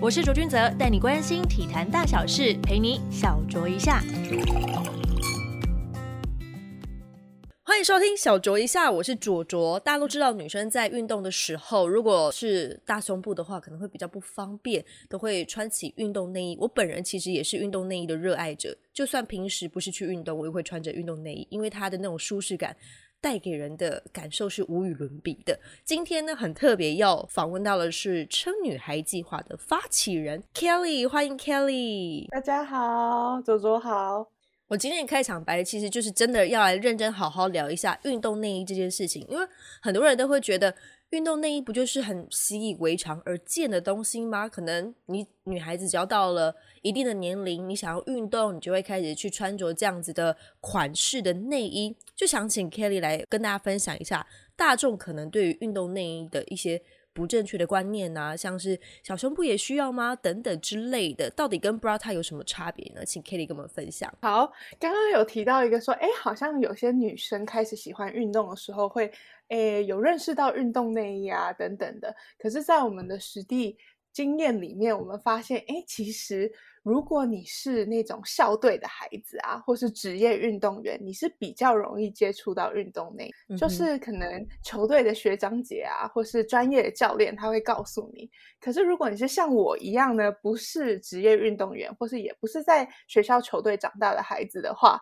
我是卓君泽，带你关心体坛大小事，陪你小酌一下。欢迎收听小酌一下，我是卓卓。大家都知道，女生在运动的时候，如果是大胸部的话，可能会比较不方便，都会穿起运动内衣。我本人其实也是运动内衣的热爱者，就算平时不是去运动，我也会穿着运动内衣，因为它的那种舒适感。带给人的感受是无与伦比的。今天呢，很特别，要访问到的是“称女孩计划”的发起人 Kelly，欢迎 Kelly。大家好，左左好。我今天开场白其实就是真的要来认真好好聊一下运动内衣这件事情，因为很多人都会觉得。运动内衣不就是很习以为常而见的东西吗？可能你女孩子只要到了一定的年龄，你想要运动，你就会开始去穿着这样子的款式的内衣。就想请 Kelly 来跟大家分享一下，大众可能对于运动内衣的一些不正确的观念啊，像是小胸部也需要吗？等等之类的，到底跟 bra 它有什么差别呢？请 Kelly 跟我们分享。好，刚刚有提到一个说，哎，好像有些女生开始喜欢运动的时候会。诶，有认识到运动内衣啊等等的，可是，在我们的实地经验里面，我们发现，哎，其实如果你是那种校队的孩子啊，或是职业运动员，你是比较容易接触到运动内衣，就是可能球队的学长姐啊，或是专业的教练，他会告诉你。可是，如果你是像我一样呢，不是职业运动员，或是也不是在学校球队长大的孩子的话，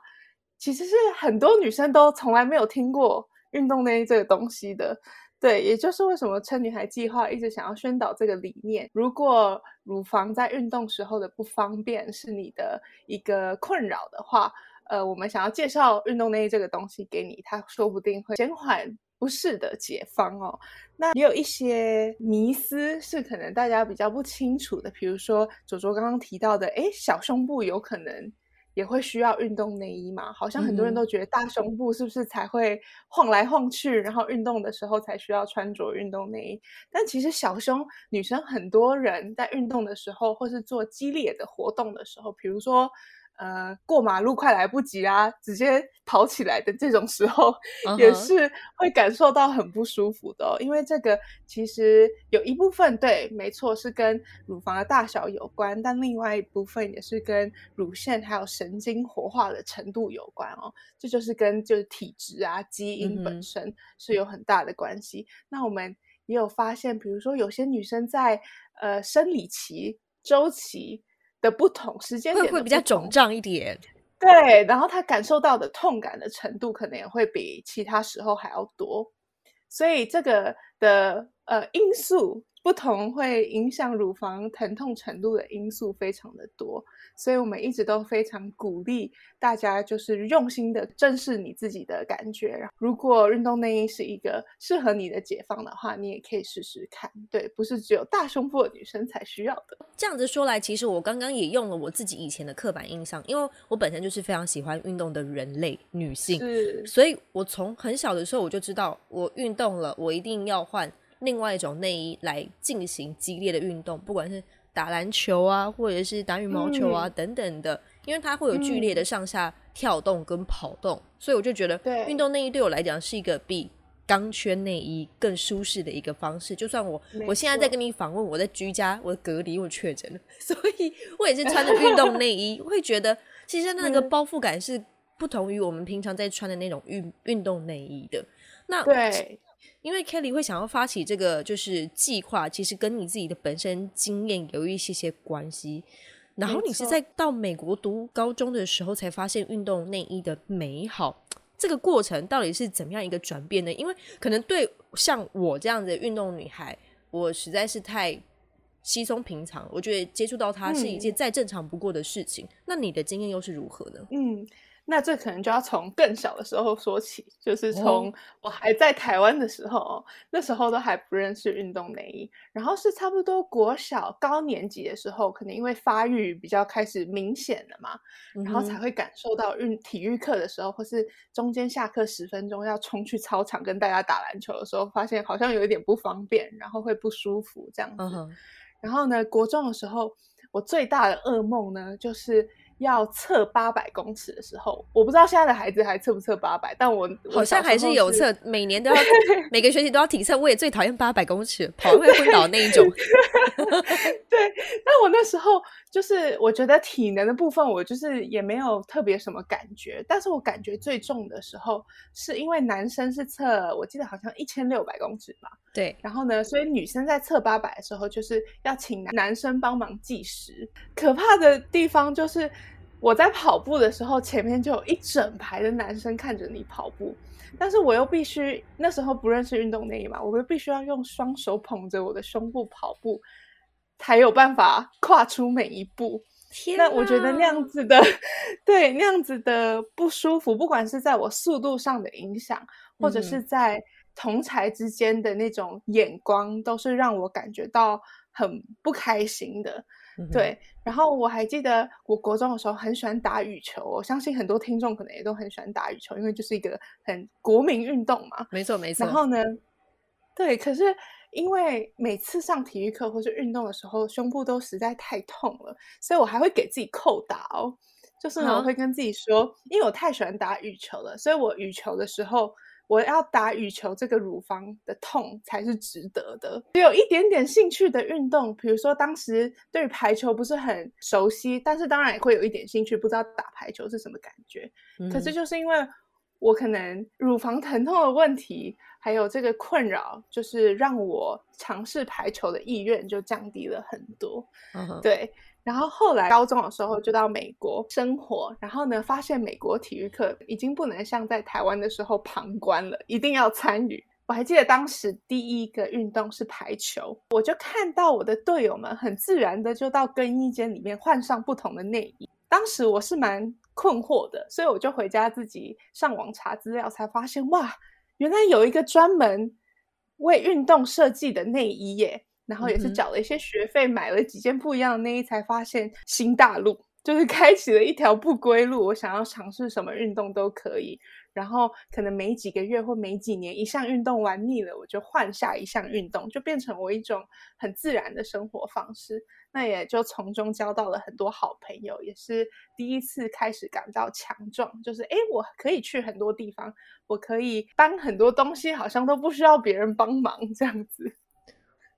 其实是很多女生都从来没有听过。运动内衣这个东西的，对，也就是为什么称女孩计划一直想要宣导这个理念。如果乳房在运动时候的不方便是你的一个困扰的话，呃，我们想要介绍运动内衣这个东西给你，它说不定会减缓不适的解方哦。那也有一些迷思是可能大家比较不清楚的，比如说左左刚刚提到的，哎，小胸部有可能。也会需要运动内衣嘛？好像很多人都觉得大胸部是不是才会晃来晃去，然后运动的时候才需要穿着运动内衣？但其实小胸女生很多人在运动的时候，或是做激烈的活动的时候，比如说。呃，过马路快来不及啊，直接跑起来的这种时候，也是会感受到很不舒服的。因为这个其实有一部分对，没错，是跟乳房的大小有关，但另外一部分也是跟乳腺还有神经活化的程度有关哦。这就是跟就是体质啊、基因本身是有很大的关系。那我们也有发现，比如说有些女生在呃生理期周期。的不同时间点会比较肿胀一点，对，然后他感受到的痛感的程度可能也会比其他时候还要多，所以这个的呃因素。不同会影响乳房疼痛程度的因素非常的多，所以我们一直都非常鼓励大家，就是用心的正视你自己的感觉。如果运动内衣是一个适合你的解放的话，你也可以试试看。对，不是只有大胸部的女生才需要的。这样子说来，其实我刚刚也用了我自己以前的刻板印象，因为我本身就是非常喜欢运动的人类女性，所以我从很小的时候我就知道，我运动了，我一定要换。另外一种内衣来进行激烈的运动，不管是打篮球啊，或者是打羽毛球啊等等的，因为它会有剧烈的上下跳动跟跑动，所以我就觉得运动内衣对我来讲是一个比钢圈内衣更舒适的一个方式。就算我我现在在跟你访问，我在居家，我隔离，我确诊了，所以我也是穿着运动内衣，会觉得其实那个包覆感是不同于我们平常在穿的那种运运动内衣的。那对。因为 Kelly 会想要发起这个就是计划，其实跟你自己的本身经验有一些些关系。然后你是在到美国读高中的时候才发现运动内衣的美好，这个过程到底是怎么样一个转变呢？因为可能对像我这样的运动女孩，我实在是太稀松平常，我觉得接触到它是一件再正常不过的事情。那你的经验又是如何呢？嗯。那这可能就要从更小的时候说起，就是从我还在台湾的时候，那时候都还不认识运动内衣，然后是差不多国小高年级的时候，可能因为发育比较开始明显了嘛，然后才会感受到运体育课的时候，或是中间下课十分钟要冲去操场跟大家打篮球的时候，发现好像有一点不方便，然后会不舒服这样子。然后呢，国中的时候，我最大的噩梦呢，就是。要测八百公尺的时候，我不知道现在的孩子还测不测八百，但我好像还是有测，每年都要，每个学期都要体测。我也最讨厌八百公尺，跑会昏倒那一种。对，但就是我觉得体能的部分，我就是也没有特别什么感觉。但是我感觉最重的时候，是因为男生是测，我记得好像一千六百公尺吧。对。然后呢，所以女生在测八百的时候，就是要请男生帮忙计时。可怕的地方就是我在跑步的时候，前面就有一整排的男生看着你跑步，但是我又必须那时候不认识运动内衣嘛，我又必须要用双手捧着我的胸部跑步。才有办法跨出每一步。那我觉得那样子的，对那样子的不舒服，不管是在我速度上的影响，或者是在同才之间的那种眼光，都是让我感觉到很不开心的。对，然后我还记得我国中的时候很喜欢打羽球，我相信很多听众可能也都很喜欢打羽球，因为就是一个很国民运动嘛。没错，没错。然后呢，对，可是。因为每次上体育课或是运动的时候，胸部都实在太痛了，所以我还会给自己扣打哦。就是我会跟自己说，因为我太喜欢打羽球了，所以我羽球的时候，我要打羽球这个乳房的痛才是值得的。只有一点点兴趣的运动，比如说当时对排球不是很熟悉，但是当然也会有一点兴趣，不知道打排球是什么感觉。可是就是因为。我可能乳房疼痛的问题，还有这个困扰，就是让我尝试排球的意愿就降低了很多。对，然后后来高中的时候就到美国生活，然后呢，发现美国体育课已经不能像在台湾的时候旁观了，一定要参与。我还记得当时第一个运动是排球，我就看到我的队友们很自然的就到更衣间里面换上不同的内衣。当时我是蛮困惑的，所以我就回家自己上网查资料，才发现哇，原来有一个专门为运动设计的内衣耶。然后也是缴了一些学费，买了几件不一样的内衣，才发现新大陆就是开启了一条不归路。我想要尝试什么运动都可以。然后可能没几个月或没几年，一项运动玩腻了，我就换下一项运动，就变成我一种很自然的生活方式。那也就从中交到了很多好朋友，也是第一次开始感到强壮，就是哎，我可以去很多地方，我可以搬很多东西，好像都不需要别人帮忙这样子。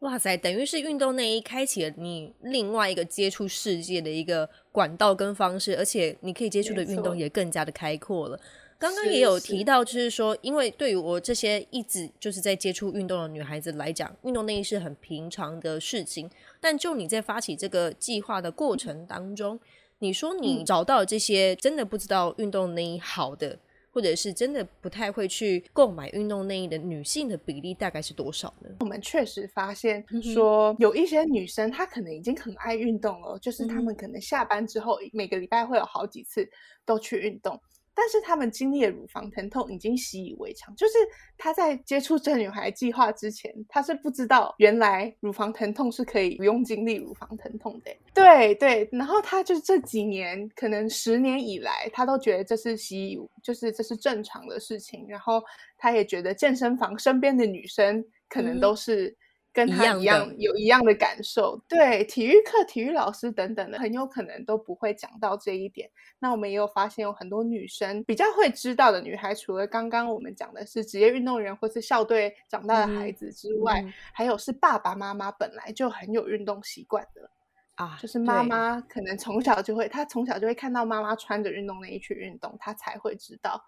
哇塞，等于是运动内衣开启了你另外一个接触世界的一个管道跟方式，而且你可以接触的运动也更加的开阔了。刚刚也有提到，就是说，因为对于我这些一直就是在接触运动的女孩子来讲，运动内衣是很平常的事情。但就你在发起这个计划的过程当中，你说你找到这些真的不知道运动内衣好的，或者是真的不太会去购买运动内衣的女性的比例大概是多少呢？我们确实发现说，有一些女生她可能已经很爱运动了，就是她们可能下班之后每个礼拜会有好几次都去运动。但是他们经历了乳房疼痛，已经习以为常。就是他在接触这女孩计划之前，他是不知道原来乳房疼痛是可以不用经历乳房疼痛的。对对，然后他就这几年，可能十年以来，他都觉得这是习，就是这是正常的事情。然后他也觉得健身房身边的女生可能都是。跟他一样有一样的感受，对体育课、体育老师等等的，很有可能都不会讲到这一点。那我们也有发现，有很多女生比较会知道的女孩，除了刚刚我们讲的是职业运动员或是校队长大的孩子之外，还有是爸爸妈妈本来就很有运动习惯的啊，就是妈妈可能从小就会，她从小就会看到妈妈穿着运动内衣去运动，她才会知道。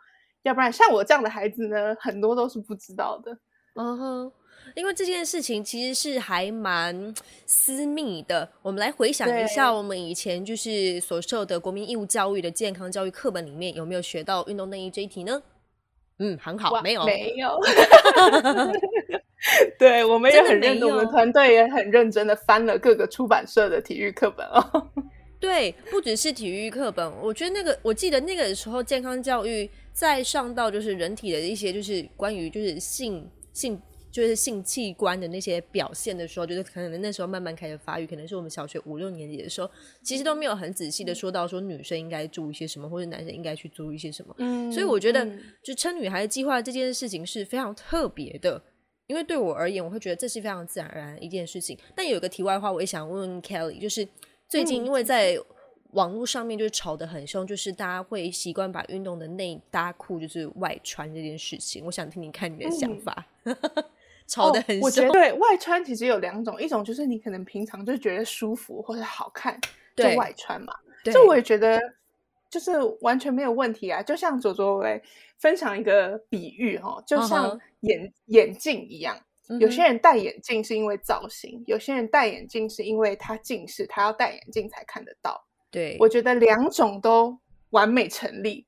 要不然像我这样的孩子呢，很多都是不知道的。嗯哼。因为这件事情其实是还蛮私密的，我们来回想一下，我们以前就是所受的国民义务教育的健康教育课本里面有没有学到运动内衣这一题呢？嗯，很好，没有，没有。对，我们也很认真，我们团队也很认真的翻了各个出版社的体育课本哦。对，不只是体育课本，我觉得那个，我记得那个时候健康教育再上到就是人体的一些，就是关于就是性性。就是性器官的那些表现的时候，就是可能那时候慢慢开始发育，可能是我们小学五六年级的时候，其实都没有很仔细的说到说女生应该注意些什么，或者男生应该去注意些什么。嗯，所以我觉得就称女孩计划这件事情是非常特别的，因为对我而言，我会觉得这是非常自然而然一件事情。但有一个题外话，我也想问问 Kelly，就是最近因为在网络上面就是吵得很凶，就是大家会习惯把运动的内搭裤就是外穿这件事情，我想听听看你的想法。吵得很我觉得对外穿其实有两种，一种就是你可能平常就觉得舒服或者好看，就外穿嘛。这我也觉得就是完全没有问题啊。就像左左来分享一个比喻哈，就像眼眼镜一样，有些人戴眼镜是因为造型，有些人戴眼镜是因为他近视，他要戴眼镜才看得到。对，我觉得两种都完美成立。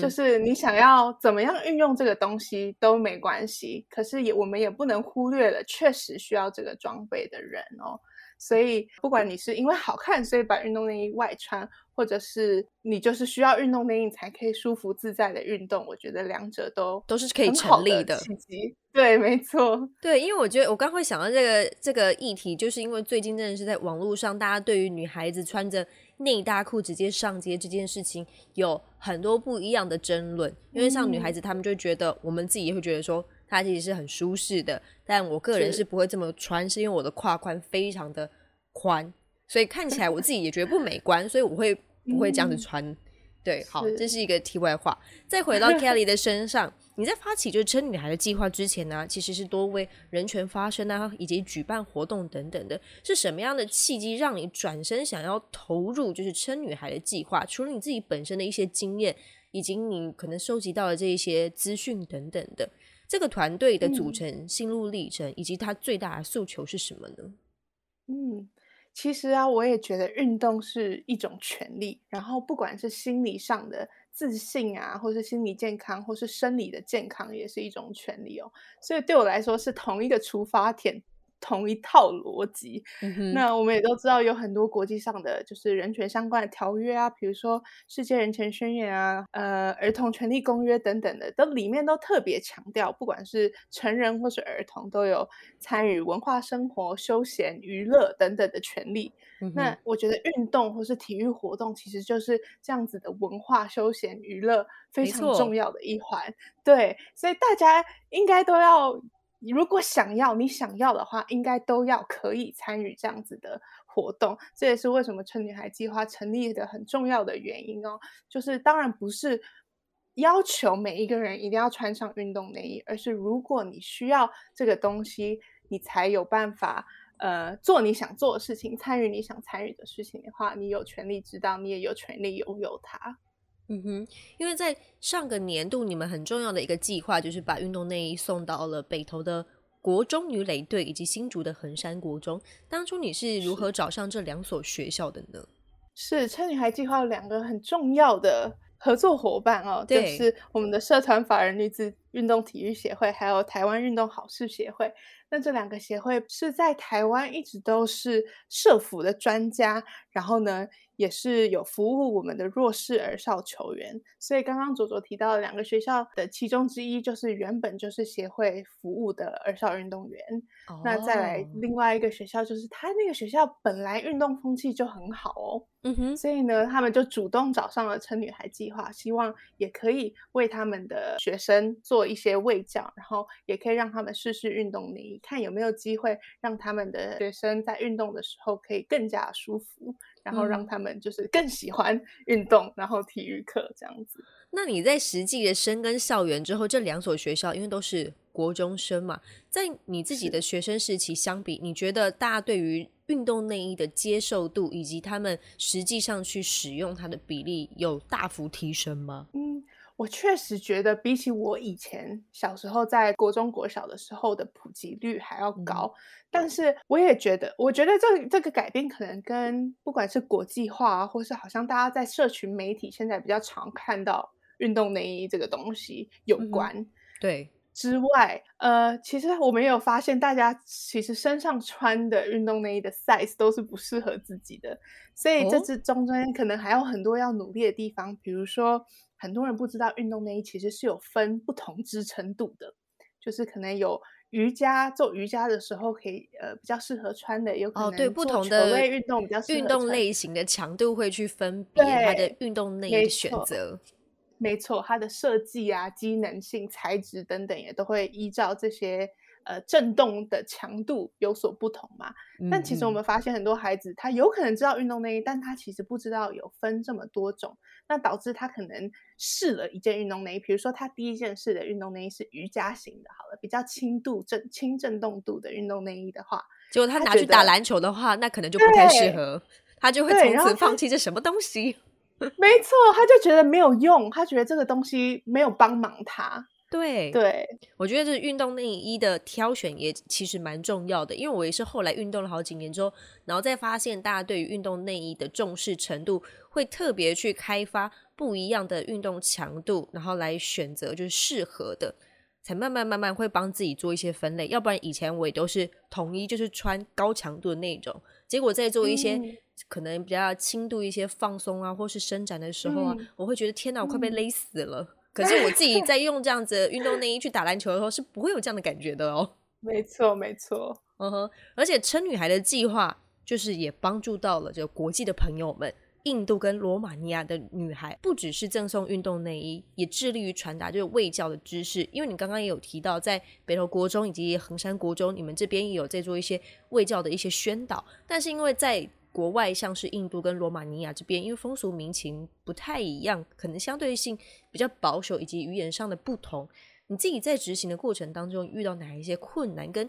就是你想要怎么样运用这个东西都没关系，可是也我们也不能忽略了确实需要这个装备的人哦。所以不管你是因为好看所以把运动内衣外穿，或者是你就是需要运动内衣才可以舒服自在的运动，我觉得两者都都是可以成立的。对，没错。对，因为我觉得我刚会想到这个这个议题，就是因为最近真的是在网络上，大家对于女孩子穿着。内搭裤直接上街这件事情有很多不一样的争论，因为像女孩子她们就觉得，我们自己也会觉得说，它其实是很舒适的。但我个人是不会这么穿，是因为我的胯宽非常的宽，所以看起来我自己也觉得不美观，所以我会不会这样子穿。对，好，这是一个题外话。再回到 Kelly 的身上，你在发起就是撑女孩的计划之前呢，其实是多为人权发声啊，以及举办活动等等的。是什么样的契机让你转身想要投入就是撑女孩的计划？除了你自己本身的一些经验，以及你可能收集到的这一些资讯等等的，这个团队的组成、心路历程，以及它最大的诉求是什么呢？嗯。其实啊，我也觉得运动是一种权利，然后不管是心理上的自信啊，或是心理健康，或是生理的健康，也是一种权利哦。所以对我来说是同一个出发点。同一套逻辑，那我们也都知道有很多国际上的就是人权相关的条约啊，比如说世界人权宣言啊，呃，儿童权利公约等等的，都里面都特别强调，不管是成人或是儿童，都有参与文化生活、休闲、娱乐等等的权利。那我觉得运动或是体育活动，其实就是这样子的文化、休闲、娱乐非常重要的一环。对，所以大家应该都要。你如果想要，你想要的话，应该都要可以参与这样子的活动。这也是为什么“趁女孩”计划成立的很重要的原因哦。就是当然不是要求每一个人一定要穿上运动内衣，而是如果你需要这个东西，你才有办法呃做你想做的事情，参与你想参与的事情的话，你有权利知道，你也有权利拥有它。嗯哼，因为在上个年度，你们很重要的一个计划就是把运动内衣送到了北投的国中女垒队以及新竹的衡山国中。当初你是如何找上这两所学校的呢？是趁女孩计划两个很重要的合作伙伴哦，就是我们的社团法人女子运动体育协会，还有台湾运动好事协会。那这两个协会是在台湾一直都是社服的专家，然后呢？也是有服务我们的弱势儿少球员，所以刚刚左左提到的两个学校的其中之一，就是原本就是协会服务的儿少运动员。那再来另外一个学校，就是他那个学校本来运动风气就很好哦，嗯哼，所以呢，他们就主动找上了撑女孩计划，希望也可以为他们的学生做一些卫教，然后也可以让他们试试运动内衣，看有没有机会让他们的学生在运动的时候可以更加舒服。然后让他们就是更喜欢运动，然后体育课这样子。那你在实际的生根校园之后，这两所学校因为都是国中生嘛，在你自己的学生时期相比，你觉得大家对于运动内衣的接受度以及他们实际上去使用它的比例有大幅提升吗？嗯。我确实觉得，比起我以前小时候在国中、国小的时候的普及率还要高。但是，我也觉得，我觉得这这个改变可能跟不管是国际化，或是好像大家在社群媒体现在比较常看到运动内衣这个东西有关。对，之外，呃，其实我们也有发现，大家其实身上穿的运动内衣的 size 都是不适合自己的，所以这次中间可能还有很多要努力的地方，比如说。很多人不知道运动内衣其实是有分不同支撑度的，就是可能有瑜伽做瑜伽的时候可以呃比较适合穿的，有可能对不同的运动比较运动类型的强度会去分别它的运动内衣选择。没错，它的设计啊、机能性、材质等等也都会依照这些。呃震动的强度有所不同嘛。但其实我们发现很多孩子他有可能知道运动内衣，但他其实不知道有分这么多种，那导致他可能试了一件运动内衣，比如说他第一件试的运动内衣是瑜伽型的，好了，比较轻度震轻震动度的运动内衣的话，结果他拿去打篮球的话，那可能就不太适合，他就会从此放弃这什么东西。没错，他就觉得没有用，他觉得这个东西没有帮忙他。对对，我觉得这运动内衣的挑选也其实蛮重要的，因为我也是后来运动了好几年之后，然后再发现大家对于运动内衣的重视程度，会特别去开发不一样的运动强度，然后来选择就是适合的，才慢慢慢慢会帮自己做一些分类。要不然以前我也都是统一就是穿高强度的那种，结果在做一些可能比较轻度一些放松啊，或是伸展的时候啊，我会觉得天哪，我快被勒死了。可是我自己在用这样子运动内衣去打篮球的时候，是不会有这样的感觉的哦。没错，没错，嗯哼。而且撑女孩的计划，就是也帮助到了就国际的朋友们，印度跟罗马尼亚的女孩，不只是赠送运动内衣，也致力于传达就是卫教的知识。因为你刚刚也有提到，在北投国中以及衡山国中，你们这边也有在做一些卫教的一些宣导，但是因为在国外像是印度跟罗马尼亚这边，因为风俗民情不太一样，可能相对性比较保守，以及语言上的不同，你自己在执行的过程当中遇到哪一些困难？跟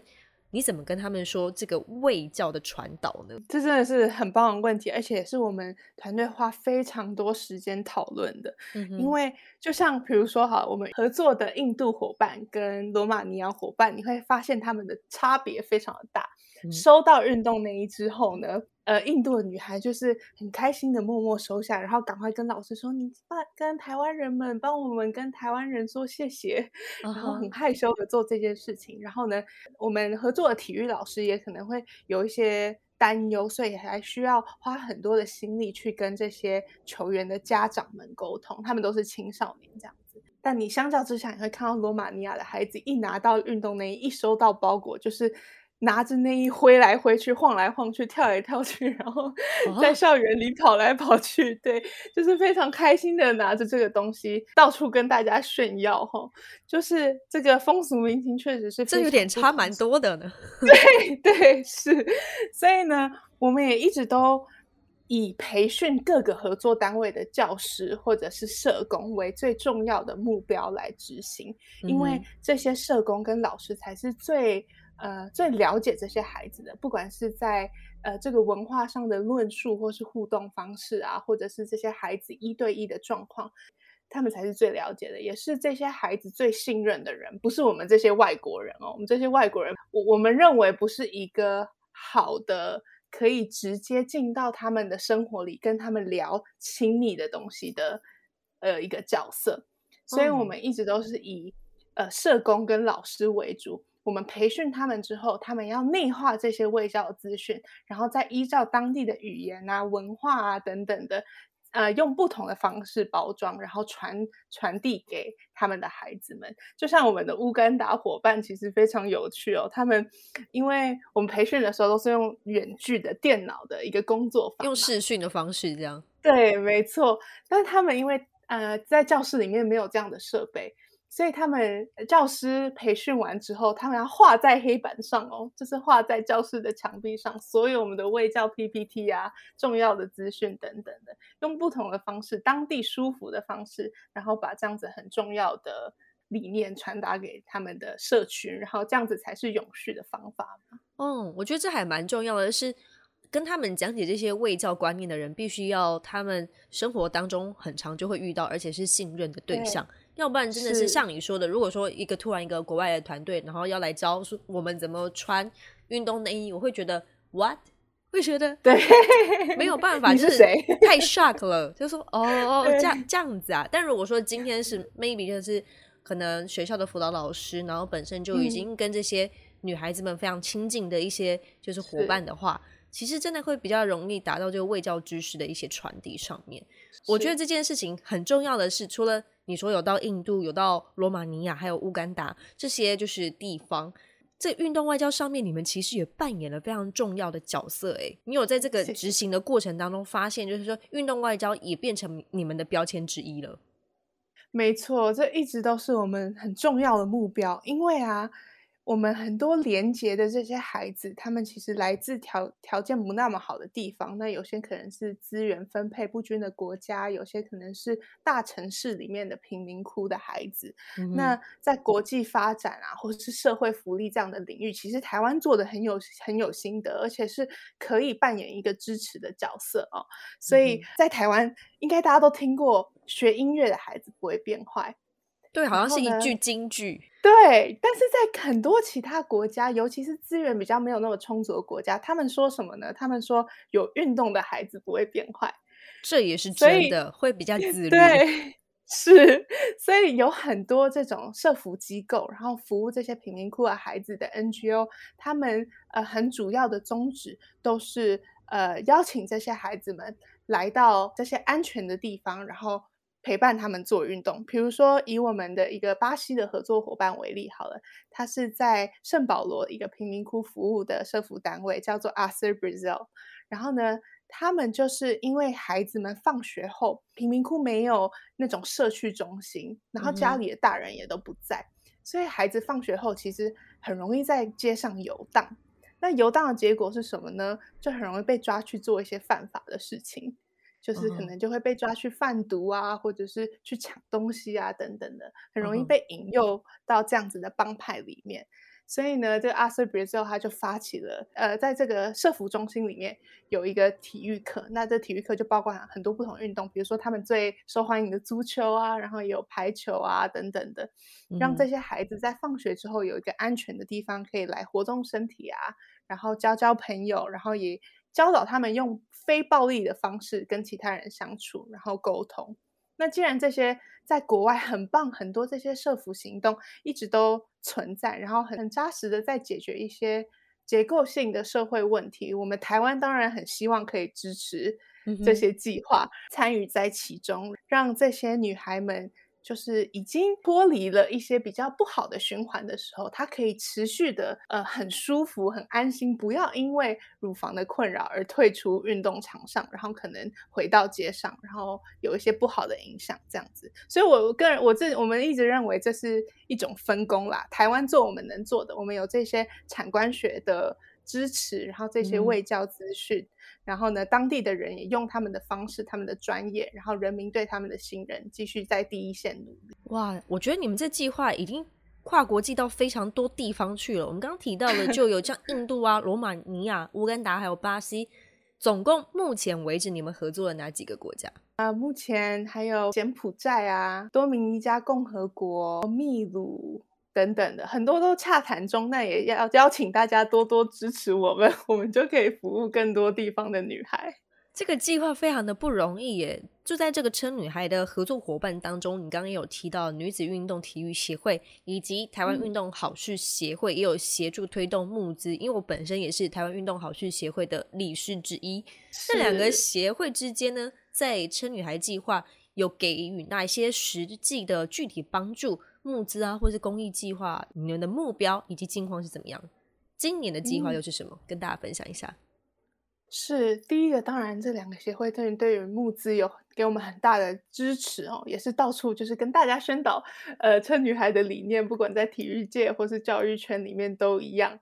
你怎么跟他们说这个卫教的传导呢？这真的是很棒的问题，而且也是我们团队花非常多时间讨论的。因为就像比如说哈，我们合作的印度伙伴跟罗马尼亚伙伴，你会发现他们的差别非常的大。收到运动内衣之后呢？呃，印度的女孩就是很开心的默默收下，然后赶快跟老师说：“你帮跟台湾人们帮我们跟台湾人说谢谢。”然后很害羞的做这件事情。然后呢，我们合作的体育老师也可能会有一些担忧，所以还需要花很多的心力去跟这些球员的家长们沟通。他们都是青少年这样子，但你相较之下，你会看到罗马尼亚的孩子一拿到运动内衣，一收到包裹就是。拿着内衣挥来挥去，晃来晃去，跳来跳去，然后在校园里跑来跑去，对，就是非常开心的拿着这个东西到处跟大家炫耀哈。就是这个风俗民情确实是这有点差蛮多的呢。对对是，所以呢，我们也一直都以培训各个合作单位的教师或者是社工为最重要的目标来执行，因为这些社工跟老师才是最。呃，最了解这些孩子的，不管是在呃这个文化上的论述，或是互动方式啊，或者是这些孩子一对一的状况，他们才是最了解的，也是这些孩子最信任的人，不是我们这些外国人哦。我们这些外国人，我我们认为不是一个好的可以直接进到他们的生活里，跟他们聊亲密的东西的呃一个角色，所以我们一直都是以呃社工跟老师为主。我们培训他们之后，他们要内化这些卫教资讯，然后再依照当地的语言啊、文化啊等等的，呃，用不同的方式包装，然后传传递给他们的孩子们。就像我们的乌干达伙伴，其实非常有趣哦。他们因为我们培训的时候都是用远距的电脑的一个工作坊，用视讯的方式这样。对，没错。但是他们因为呃在教室里面没有这样的设备。所以他们教师培训完之后，他们要画在黑板上哦，就是画在教室的墙壁上，所有我们的卫教 PPT 啊、重要的资讯等等的，用不同的方式，当地舒服的方式，然后把这样子很重要的理念传达给他们的社群，然后这样子才是永续的方法嘛。嗯，我觉得这还蛮重要的，是跟他们讲解这些卫教观念的人，必须要他们生活当中很常就会遇到，而且是信任的对象。要不然真的是像你说的，如果说一个突然一个国外的团队，然后要来教我们怎么穿运动内衣，我会觉得 what？会觉得对，没有办 法，就是太 shock 了，就说哦哦这样这样子啊。但如果说今天是 maybe 就是可能学校的辅导老师，然后本身就已经跟这些女孩子们非常亲近的一些就是伙伴的话，其实真的会比较容易达到这个卫教知识的一些传递上面。我觉得这件事情很重要的是，除了你说有到印度，有到罗马尼亚，还有乌干达这些就是地方，在运动外交上面，你们其实也扮演了非常重要的角色。诶，你有在这个执行的过程当中发现，就是说运动外交也变成你们的标签之一了。没错，这一直都是我们很重要的目标，因为啊，我们很多连接的这些孩子，他们其实来自条条件不那么好的地方。那有些可能是资源分配不均的国家，有些可能是大城市里面的贫民窟的孩子。那在国际发展啊，或者是社会福利这样的领域，其实台湾做的很有很有心得，而且是可以扮演一个支持的角色哦。所以在台湾，应该大家都听过“学音乐的孩子不会变坏”。对，好像是一句金句。对，但是在很多其他国家，尤其是资源比较没有那么充足的国家，他们说什么呢？他们说有运动的孩子不会变坏，这也是真的，会比较自 律。对，是，所以有很多这种社服机构，然后服务这些贫民窟的孩子的 NGO，他们呃很主要的宗旨都是呃邀请这些孩子们来到这些安全的地方，然后。陪伴他们做运动，比如说以我们的一个巴西的合作伙伴为例，好了，他是在圣保罗一个贫民窟服务的社服单位，叫做 Arthur Brazil。然后呢，他们就是因为孩子们放学后，贫民窟没有那种社区中心，然后家里的大人也都不在，所以孩子放学后其实很容易在街上游荡。那游荡的结果是什么呢？就很容易被抓去做一些犯法的事情。就是可能就会被抓去贩毒啊，或者是去抢东西啊，等等的，很容易被引诱到这样子的帮派里面。所以呢，这个阿瑟比之后他就发起了，呃，在这个社服中心里面有一个体育课。那这体育课就包括很多不同运动，比如说他们最受欢迎的足球啊，然后也有排球啊等等的，让这些孩子在放学之后有一个安全的地方可以来活动身体啊，然后交交朋友，然后也。教导他们用非暴力的方式跟其他人相处，然后沟通。那既然这些在国外很棒，很多这些社服行动一直都存在，然后很很扎实的在解决一些结构性的社会问题，我们台湾当然很希望可以支持这些计划，参与在其中，让这些女孩们。就是已经脱离了一些比较不好的循环的时候，它可以持续的呃很舒服、很安心，不要因为乳房的困扰而退出运动场上，然后可能回到街上，然后有一些不好的影响这样子。所以，我个人我这我们一直认为这是一种分工啦。台湾做我们能做的，我们有这些产官学的。支持，然后这些卫教资讯，然后呢，当地的人也用他们的方式、他们的专业，然后人民对他们的信任，继续在第一线努力。哇，我觉得你们这计划已经跨国际到非常多地方去了。我们刚刚提到的就有像 印度啊、罗马尼亚、乌干达还有巴西，总共目前为止你们合作了哪几个国家？啊，目前还有柬埔寨啊、多米尼加共和国、秘鲁。等等的很多都洽谈中，那也要邀请大家多多支持我们，我们就可以服务更多地方的女孩。这个计划非常的不容易耶！就在这个称女孩的合作伙伴当中，你刚刚也有提到女子运动体育协会以及台湾运动好事协会也有协助推动募资，因为我本身也是台湾运动好事协会的理事之一。这两个协会之间呢，在称女孩计划有给予哪些实际的具体帮助？募资啊，或是公益计划，你们的目标以及近况是怎么样？今年的计划又是什么？跟大家分享一下。是第一个，当然这两个协会对对于募资有给我们很大的支持哦，也是到处就是跟大家宣导，呃，趁女孩的理念，不管在体育界或是教育圈里面都一样。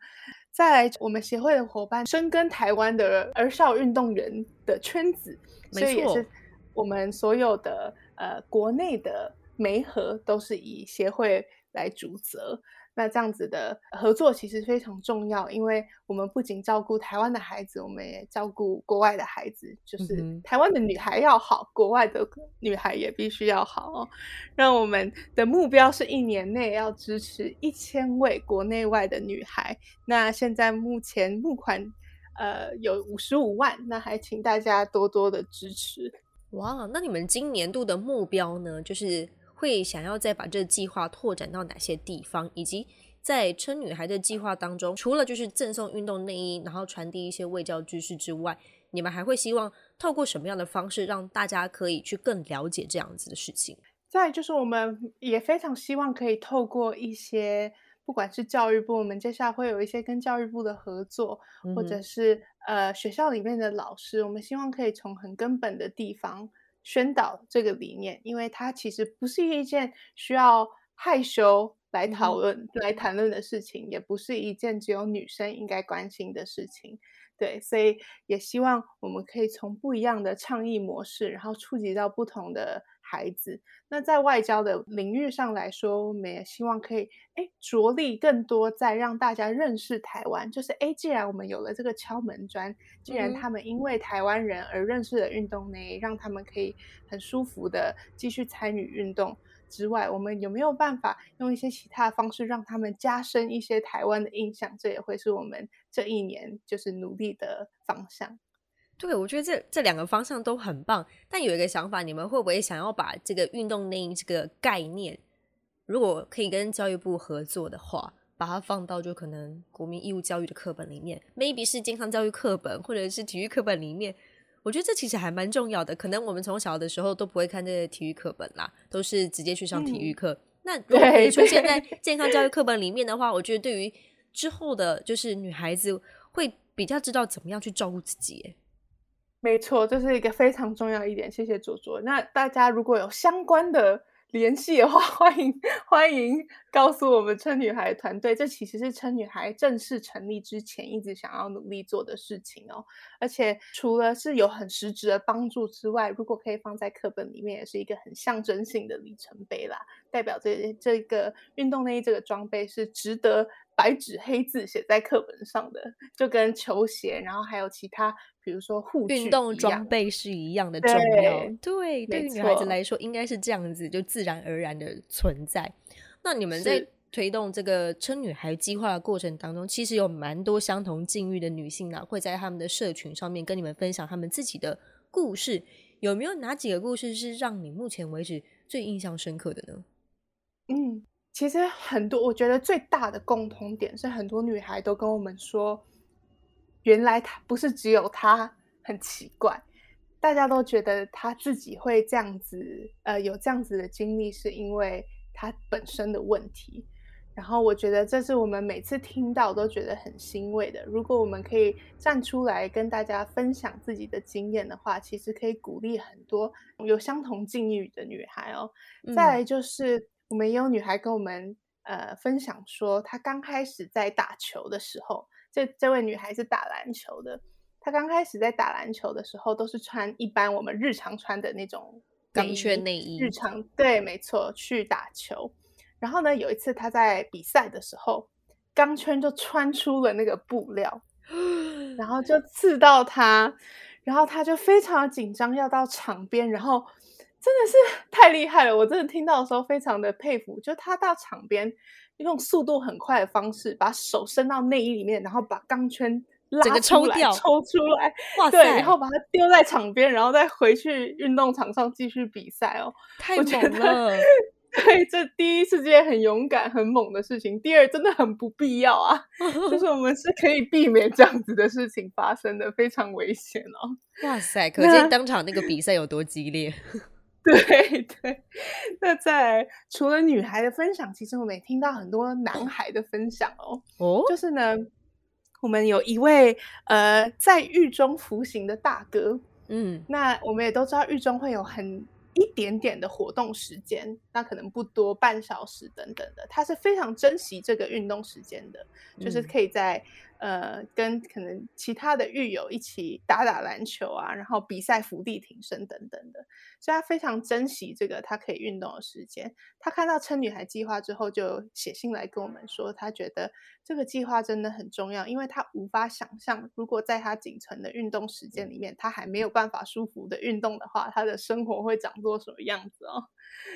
再来，我们协会的伙伴深耕台湾的儿少运动员的圈子，所以也是我们所有的呃国内的。媒合都是以协会来主责，那这样子的合作其实非常重要，因为我们不仅照顾台湾的孩子，我们也照顾国外的孩子。就是台湾的女孩要好，国外的女孩也必须要好。让我们的目标是一年内要支持一千位国内外的女孩。那现在目前募款呃有五十五万，那还请大家多多的支持。哇，那你们今年度的目标呢？就是。会想要再把这个计划拓展到哪些地方，以及在称女孩的计划当中，除了就是赠送运动内衣，然后传递一些卫教知识之外，你们还会希望透过什么样的方式让大家可以去更了解这样子的事情？再就是我们也非常希望可以透过一些，不管是教育部，我们接下来会有一些跟教育部的合作，或者是呃学校里面的老师，我们希望可以从很根本的地方。宣导这个理念，因为它其实不是一件需要害羞来讨论、来谈论的事情，也不是一件只有女生应该关心的事情。对，所以也希望我们可以从不一样的倡议模式，然后触及到不同的孩子。那在外交的领域上来说，我们也希望可以诶着力更多在让大家认识台湾。就是诶，既然我们有了这个敲门砖，既然他们因为台湾人而认识了运动内，让他们可以很舒服的继续参与运动。之外，我们有没有办法用一些其他的方式让他们加深一些台湾的印象？这也会是我们这一年就是努力的方向。对，我觉得这这两个方向都很棒。但有一个想法，你们会不会想要把这个运动内衣这个概念，如果可以跟教育部合作的话，把它放到就可能国民义务教育的课本里面，maybe 是健康教育课本或者是体育课本里面。我觉得这其实还蛮重要的。可能我们从小的时候都不会看这些体育课本啦，都是直接去上体育课。那如果可以出现在健康教育课本里面的话，我觉得对于之后的，就是女孩子会比较知道怎么样去照顾自己。没错，这是一个非常重要一点。谢谢卓卓。那大家如果有相关的。联系的话，欢迎欢迎告诉我们称女孩团队，这其实是称女孩正式成立之前一直想要努力做的事情哦。而且除了是有很实质的帮助之外，如果可以放在课本里面，也是一个很象征性的里程碑啦，代表这这个运动内衣这个装备是值得白纸黑字写在课本上的，就跟球鞋，然后还有其他。比如说护运动装备是一样的重要，对，对于女孩子来说应该是这样子，就自然而然的存在。那你们在推动这个称女孩计划的过程当中，其实有蛮多相同境遇的女性呢，会在他们的社群上面跟你们分享他们自己的故事。有没有哪几个故事是让你目前为止最印象深刻的呢？嗯，其实很多，我觉得最大的共同点是很多女孩都跟我们说。原来他不是只有他很奇怪，大家都觉得他自己会这样子，呃，有这样子的经历，是因为他本身的问题。然后我觉得这是我们每次听到都觉得很欣慰的。如果我们可以站出来跟大家分享自己的经验的话，其实可以鼓励很多有相同境遇的女孩哦。再来就是我们也有女孩跟我们呃分享说，她刚开始在打球的时候。这这位女孩是打篮球的，她刚开始在打篮球的时候都是穿一般我们日常穿的那种钢圈内衣，日常对，没错，去打球。然后呢，有一次她在比赛的时候，钢圈就穿出了那个布料，然后就刺到她，然后她就非常的紧张，要到场边，然后真的是太厉害了，我真的听到的时候非常的佩服，就她到场边。用速度很快的方式，把手伸到内衣里面，然后把钢圈拉出来，抽出来，哇对，然后把它丢在场边，然后再回去运动场上继续比赛哦。太猛了！对，这第一是件很勇敢、很猛的事情，第二真的很不必要啊。就是我们是可以避免这样子的事情发生的，非常危险哦。哇塞，可见当场那个比赛有多激烈。对 对，那在除了女孩的分享，其实我们也听到很多男孩的分享哦。哦，就是呢，我们有一位呃在狱中服刑的大哥，嗯，那我们也都知道狱中会有很一点点的活动时间，那可能不多，半小时等等的，他是非常珍惜这个运动时间的，就是可以在。呃，跟可能其他的狱友一起打打篮球啊，然后比赛伏地挺身等等的，所以他非常珍惜这个他可以运动的时间。他看到称女孩计划之后，就写信来跟我们说，他觉得这个计划真的很重要，因为他无法想象，如果在他仅存的运动时间里面，他还没有办法舒服的运动的话，他的生活会长作什么样子哦。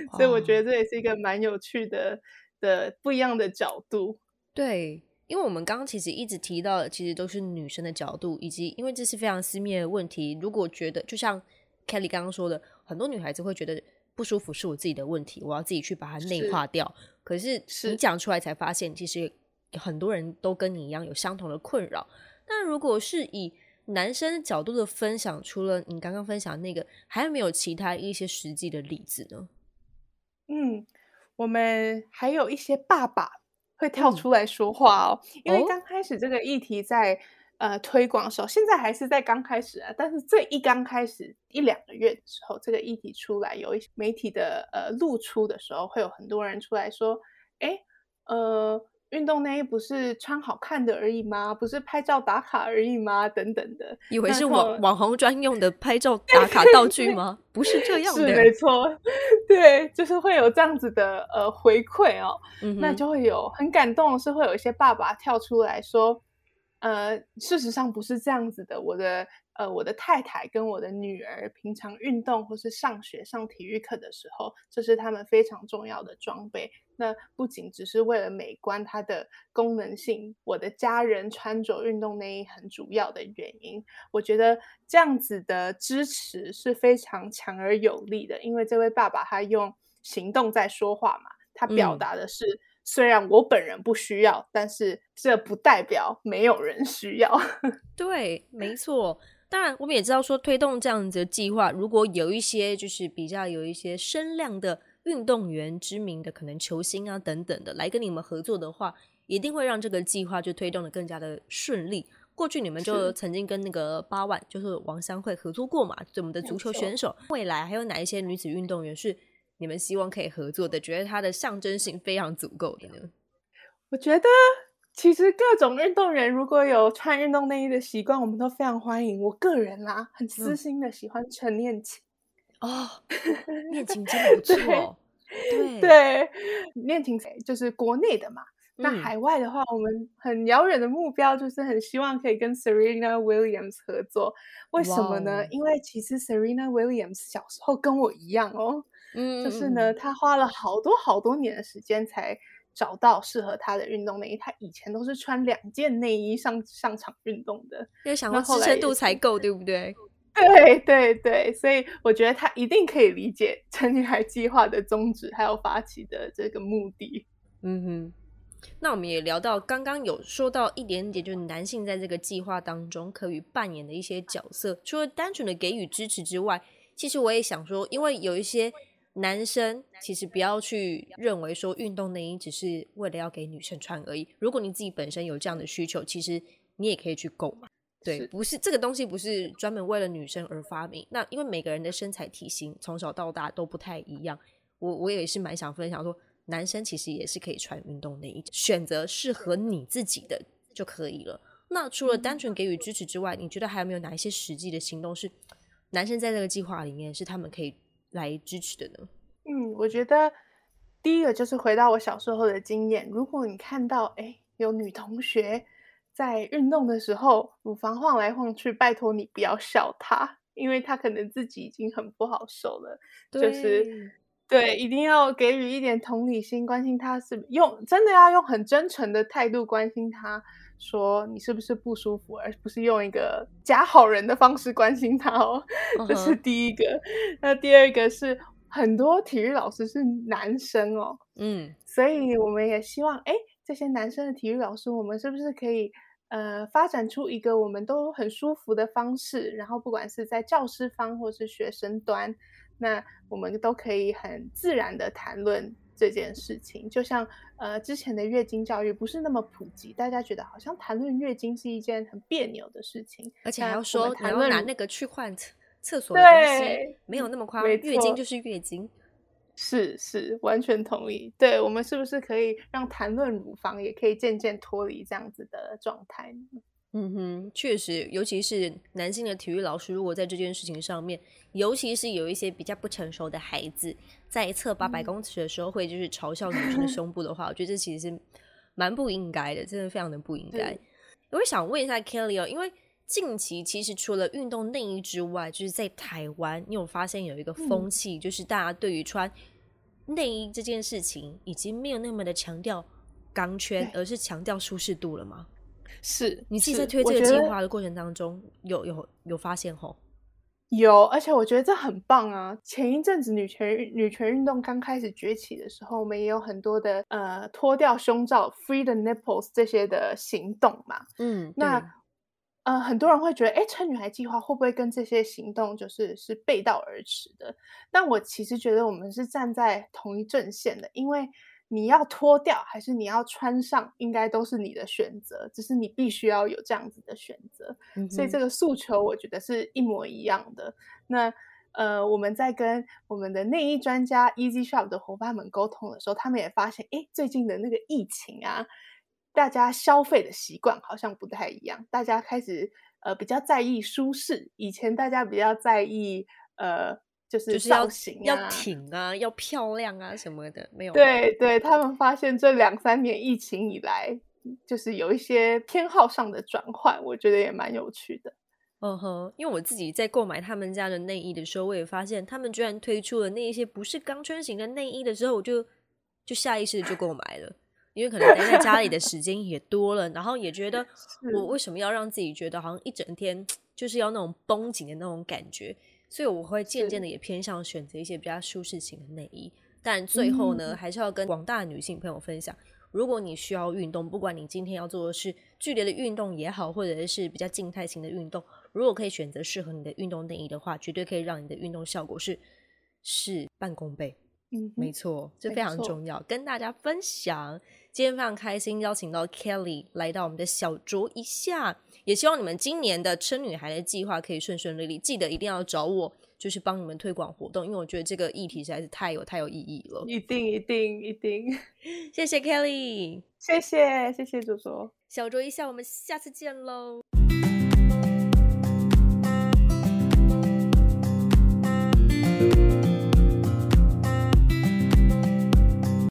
所以我觉得这也是一个蛮有趣的的不一样的角度。对。因为我们刚刚其实一直提到的，其实都是女生的角度，以及因为这是非常私密的问题。如果觉得就像 Kelly 刚刚说的，很多女孩子会觉得不舒服是我自己的问题，我要自己去把它内化掉。可是你讲出来才发现，其实很多人都跟你一样有相同的困扰。那如果是以男生角度的分享，除了你刚刚分享那个，还有没有其他一些实际的例子呢？嗯，我们还有一些爸爸。会跳出来说话哦，因为刚开始这个议题在呃推广的时候，现在还是在刚开始啊。但是最一刚开始一两个月的时候，这个议题出来，有一些媒体的呃露出的时候，会有很多人出来说：“哎，呃。运动内衣不是穿好看的而已吗？不是拍照打卡而已吗？等等的，以为是网网红专用的拍照 打卡道具吗？不是这样的，是没错，对，就是会有这样子的呃回馈哦，那就会有很感动是，会有一些爸爸跳出来说，呃，事实上不是这样子的，我的。呃，我的太太跟我的女儿平常运动或是上学上体育课的时候，这是他们非常重要的装备。那不仅只是为了美观，它的功能性，我的家人穿着运动内衣很主要的原因。我觉得这样子的支持是非常强而有力的，因为这位爸爸他用行动在说话嘛，他表达的是。虽然我本人不需要，但是这不代表没有人需要。对，没错。当然，我们也知道说推动这样子的计划，如果有一些就是比较有一些声量的运动员、知名的可能球星啊等等的来跟你们合作的话，一定会让这个计划就推动的更加的顺利。过去你们就曾经跟那个八万就是王香慧合作过嘛，就我们的足球选手。未来还有哪一些女子运动员是？你们希望可以合作的，觉得它的象征性非常足够的呢？我觉得其实各种运动员如果有穿运动内衣的习惯，我们都非常欢迎。我个人啦，很私心的喜欢陈念琴哦，念琴真的不 错。对对，念琴就是国内的嘛。那海外的话，我们很遥远的目标就是很希望可以跟 Serena Williams 合作。为什么呢？因为其实 Serena Williams 小时候跟我一样哦。嗯，就是呢，她花了好多好多年的时间才找到适合他的运动内衣。他以前都是穿两件内衣上上场运动的，因为想要支撑度才够，对不对？对对对，所以我觉得他一定可以理解成女孩计划的宗旨，还有发起的这个目的。嗯哼，那我们也聊到刚刚有说到一点点，就是男性在这个计划当中可以扮演的一些角色，除了单纯的给予支持之外，其实我也想说，因为有一些。男生其实不要去认为说运动内衣只是为了要给女生穿而已。如果你自己本身有这样的需求，其实你也可以去购买。对，不是这个东西不是专门为了女生而发明。那因为每个人的身材体型从小到大都不太一样，我我也是蛮想分享说，男生其实也是可以穿运动内衣，选择适合你自己的就可以了。那除了单纯给予支持之外，你觉得还有没有哪一些实际的行动是男生在这个计划里面是他们可以？来支持的呢？嗯，我觉得第一个就是回到我小时候的经验，如果你看到哎有女同学在运动的时候乳房晃来晃去，拜托你不要笑她，因为她可能自己已经很不好受了。就是对，一定要给予一点同理心，关心她是用真的要用很真诚的态度关心她。说你是不是不舒服，而不是用一个假好人的方式关心他哦，这是第一个。那第二个是很多体育老师是男生哦，嗯，所以我们也希望，哎，这些男生的体育老师，我们是不是可以呃发展出一个我们都很舒服的方式，然后不管是在教师方或是学生端，那我们都可以很自然的谈论。这件事情就像呃之前的月经教育不是那么普及，大家觉得好像谈论月经是一件很别扭的事情，而且还要说还要拿那个去换厕厕所的东西，没有那么夸张，月经就是月经，是是完全同意。对我们是不是可以让谈论乳房也可以渐渐脱离这样子的状态呢？嗯哼，确实，尤其是男性的体育老师，如果在这件事情上面，尤其是有一些比较不成熟的孩子，在测八百公尺的时候，会就是嘲笑女生的胸部的话，我觉得这其实是蛮不应该的，真的非常的不应该。我想问一下 Kelly 哦，因为近期其实除了运动内衣之外，就是在台湾，你有发现有一个风气，就是大家对于穿内衣这件事情，已经没有那么的强调钢圈，而是强调舒适度了吗？是你自己在推这个计划的过程当中，有有有发现吼？有，而且我觉得这很棒啊！前一阵子女权女权运动刚开始崛起的时候，我们也有很多的呃脱掉胸罩 （free the nipples） 这些的行动嘛。嗯，那呃很多人会觉得，哎，趁女孩计划会不会跟这些行动就是是背道而驰的？但我其实觉得我们是站在同一阵线的，因为。你要脱掉还是你要穿上，应该都是你的选择，只是你必须要有这样子的选择。所以这个诉求，我觉得是一模一样的。那呃，我们在跟我们的内衣专家 Easy Shop 的伙伴们沟通的时候，他们也发现，哎，最近的那个疫情啊，大家消费的习惯好像不太一样，大家开始呃比较在意舒适，以前大家比较在意呃就是造型要挺啊，要漂亮啊什么的，没有对对，他们发现这两三年疫情以来，就是有一些偏好上的转换，我觉得也蛮有趣的。嗯哼，因为我自己在购买他们家的内衣的时候，我也发现他们居然推出了那一些不是钢圈型的内衣的时候，我就就下意识的就购买了，因为可能待在家里的时间也多了，然后也觉得 我为什么要让自己觉得好像一整天 就是要那种绷紧的那种感觉，所以我会渐渐的也偏向选择一些比较舒适型的内衣。但最后呢，还是要跟广大女性朋友分享。如果你需要运动，不管你今天要做的是剧烈的运动也好，或者是比较静态型的运动，如果可以选择适合你的运动内衣的话，绝对可以让你的运动效果是事半功倍。嗯，没错，这非常重要，跟大家分享。今天非常开心，邀请到 Kelly 来到我们的小酌一下，也希望你们今年的撑女孩的计划可以顺顺利利。记得一定要找我。就是帮你们推广活动，因为我觉得这个议题实在是太有太有意义了。一定一定一定，谢谢 Kelly，谢谢谢谢左左，小酌一下，我们下次见喽。